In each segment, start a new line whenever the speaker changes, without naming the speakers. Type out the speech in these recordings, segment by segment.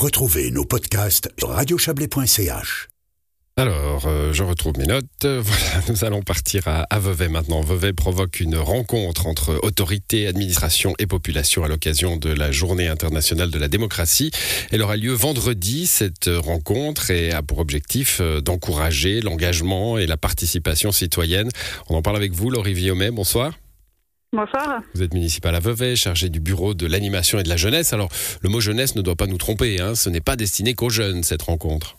Retrouvez nos podcasts sur radiochablais.ch.
Alors, euh, je retrouve mes notes. Voilà, nous allons partir à, à, Vevey maintenant. Vevey provoque une rencontre entre autorités, administration et population à l'occasion de la Journée internationale de la démocratie. Elle aura lieu vendredi. Cette rencontre et a pour objectif euh, d'encourager l'engagement et la participation citoyenne. On en parle avec vous, Laurie Villaumet. Bonsoir.
Bonsoir.
Vous êtes municipal à Vevey, chargé du bureau de l'animation et de la jeunesse. Alors, le mot jeunesse ne doit pas nous tromper. Hein. Ce n'est pas destiné qu'aux jeunes, cette rencontre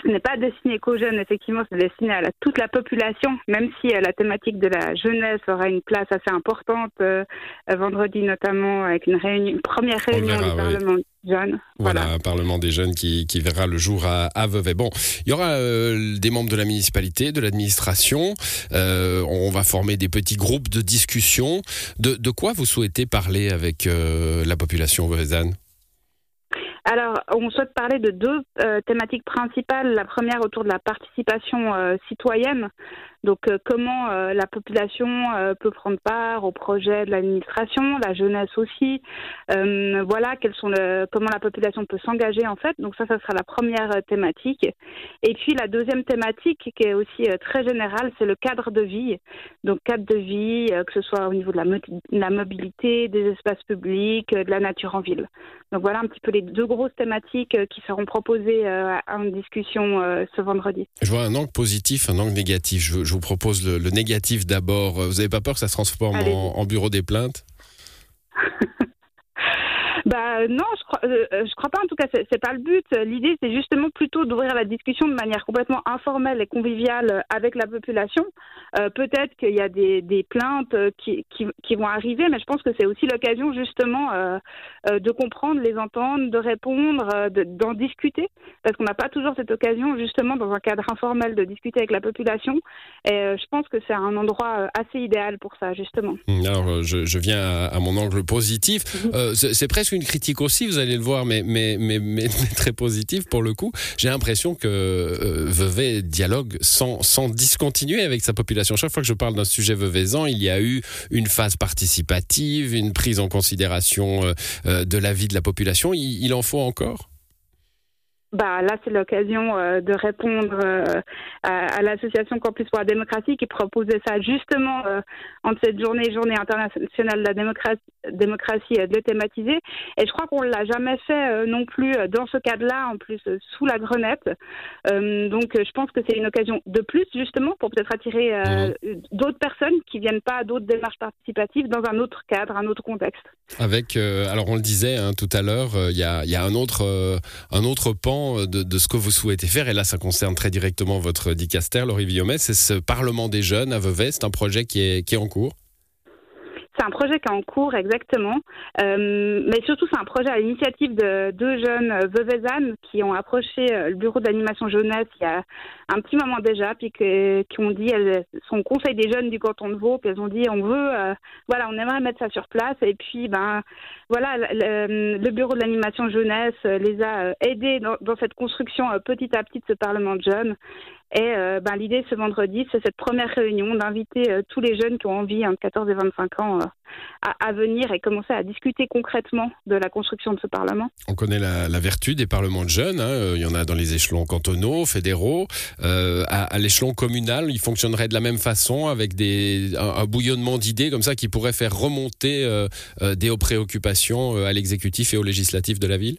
ce n'est pas destiné qu'aux jeunes, effectivement, c'est destiné à toute la population, même si euh, la thématique de la jeunesse aura une place assez importante euh, vendredi notamment avec une, réunion, première réunion du Parlement jeune.
Voilà, un Parlement des jeunes qui, verra le jour à, à, Vevey. Bon, il y aura euh, des membres de la municipalité, de l'administration. on va former des petits groupes de discussion. De, de quoi vous souhaitez parler avec la population veuvezane
alors, on souhaite parler de deux euh, thématiques principales. La première autour de la participation euh, citoyenne. Donc, euh, comment la population peut prendre part au projet de l'administration, la jeunesse aussi. voilà, comment la population peut s'engager en fait. Donc ça, ça sera la première thématique. Et puis la deuxième thématique, qui est aussi très générale, c'est le cadre de vie. Donc cadre de vie, que ce soit au niveau de la, la mobilité, des espaces publics, de la nature en ville. Donc voilà un petit peu les deux grosses thématiques euh, qui seront proposées euh, en discussion euh, ce vendredi.
Je vois un angle positif, un angle négatif. Je, vous propose le, négatif d'abord. Vous n'avez pas peur que ça se transforme en bureau des plaintes?
Bah non, je crois, euh, euh, je crois pas. En tout cas, c'est, c'est pas le but. L'idée, c'est justement plutôt d'ouvrir la discussion de manière complètement informelle et conviviale avec la population. Euh, peut-être qu'il y a des, des plaintes qui, qui, qui, vont arriver, mais je pense que c'est aussi l'occasion justement euh, euh de comprendre, les entendre, de répondre, de, d'en discuter, parce qu'on n'a pas toujours cette occasion justement dans un cadre informel de discuter avec la population. Et je pense que c'est un endroit assez idéal pour ça, justement.
Alors, je, je viens à, à, mon angle positif. Mhm. c'est, c'est une critique aussi, vous allez le voir, mais, très positive pour le coup. J'ai l'impression que euh, Vevey dialogue sans, discontinuer avec sa population. Chaque fois que je parle d'un sujet veuvezan, il y a eu une phase participative, une prise en considération euh, euh, de la vie de la population. il en faut encore?
Bah, là, c'est l'occasion euh, de répondre à, l'association Campus pour la démocratie qui proposait ça justement euh, en cette journée, journée internationale de la démocratie, démocratie de le thématiser. Et je crois qu'on l'a jamais fait non plus dans ce cadre-là, en plus sous la grenette. donc, je pense que c'est une occasion de plus justement pour peut-être attirer mmh. d'autres personnes qui viennent pas à d'autres démarches participatives dans un autre cadre, un autre contexte.
Avec, alors on le disait hein, tout à l'heure, il y a, y, a, un autre, un autre pan euh, de, ce que vous souhaitez faire. Et là, ça concerne très directement votre dicaster, Laurie Villaumet. C'est ce Parlement des jeunes à Vevey. C'est un projet qui est, qui est en cours.
C'est un projet qui est en cours, exactement. Euh, mais surtout, c'est un projet à l'initiative de deux jeunes veuvezannes qui ont approché euh, le bureau d'animation jeunesse il y a un petit moment déjà, puis qui ont dit, elles sont conseil des jeunes du canton de Vaud, puis elles ont dit, on veut, euh, voilà, on aimerait mettre ça sur place. Et puis, ben, voilà, le, bureau de l'animation jeunesse les a aidés dans cette construction petit à petit de ce Parlement de jeunes. Et ben, l'idée ce vendredi, c'est cette première réunion d'inviter euh, tous les jeunes qui ont envie, entre 14 et 25 ans, euh, à, venir et commencer à discuter concrètement de la construction de ce Parlement.
On connaît la, vertu des parlements de jeunes. Hein. Il y en a dans les échelons cantonaux, fédéraux. à, l'échelon communal, il fonctionnerait de la même façon avec un, bouillonnement d'idées comme ça qui pourrait faire remonter des préoccupations à l'exécutif et au législatif de la ville?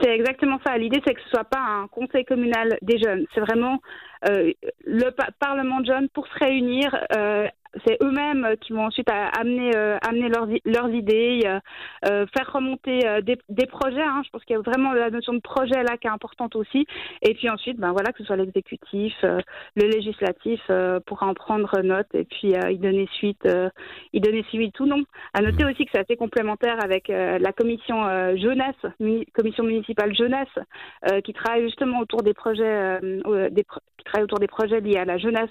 C'est exactement ça. L'idée, c'est que ce soit pas un conseil communal des jeunes. C'est vraiment euh, le Parlement de jeunes pour se réunir, euh, c'est eux-mêmes qui vont ensuite amener, euh, amener leurs, leurs idées, euh, faire remonter euh, des, des, projets. Hein. Je pense qu'il y a vraiment la notion de projet là qui est importante aussi. Et puis ensuite, ben voilà, que ce soit l'exécutif, le législatif pourra en prendre note et puis y donner suite, y donner suite tout non. À noter aussi que c'est assez complémentaire avec la commission jeunesse, commission municipale jeunesse, qui travaille justement autour des projets, des, qui travaille autour des projets liés à la jeunesse.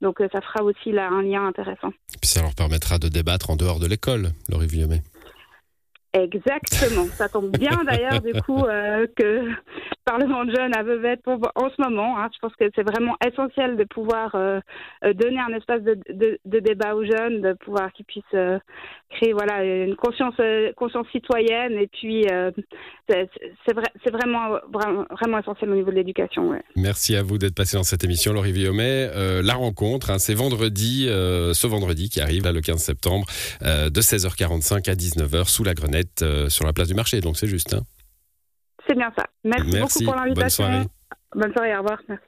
Donc ça fera aussi là un lien
Puis ça leur permettra de débattre en dehors de l'école, Laurie Villemet.
Exactement. Ça tombe bien d'ailleurs du coup euh, que Parlement de jeunes à Vevey pour, en ce moment. Hein. Je pense que c'est vraiment essentiel de pouvoir euh, euh, donner un espace de, débat aux jeunes, de pouvoir qu'ils puissent euh, créer voilà une conscience conscience citoyenne. Et puis c'est vrai, c'est vraiment, vraiment, essentiel au niveau de l'éducation.
Merci à vous d'être passé dans cette émission, Laurie Villaumet. la rencontre, hein, c'est vendredi, ce vendredi qui arrive le 15 septembre, de 16h45 à 19h sous la Grenette sur la place du marché. Donc c'est juste. Hein.
C'est bien ça. Merci,
Merci.
beaucoup pour l'invitation.
Bonne soirée.
Bonne soirée, au revoir. Merci.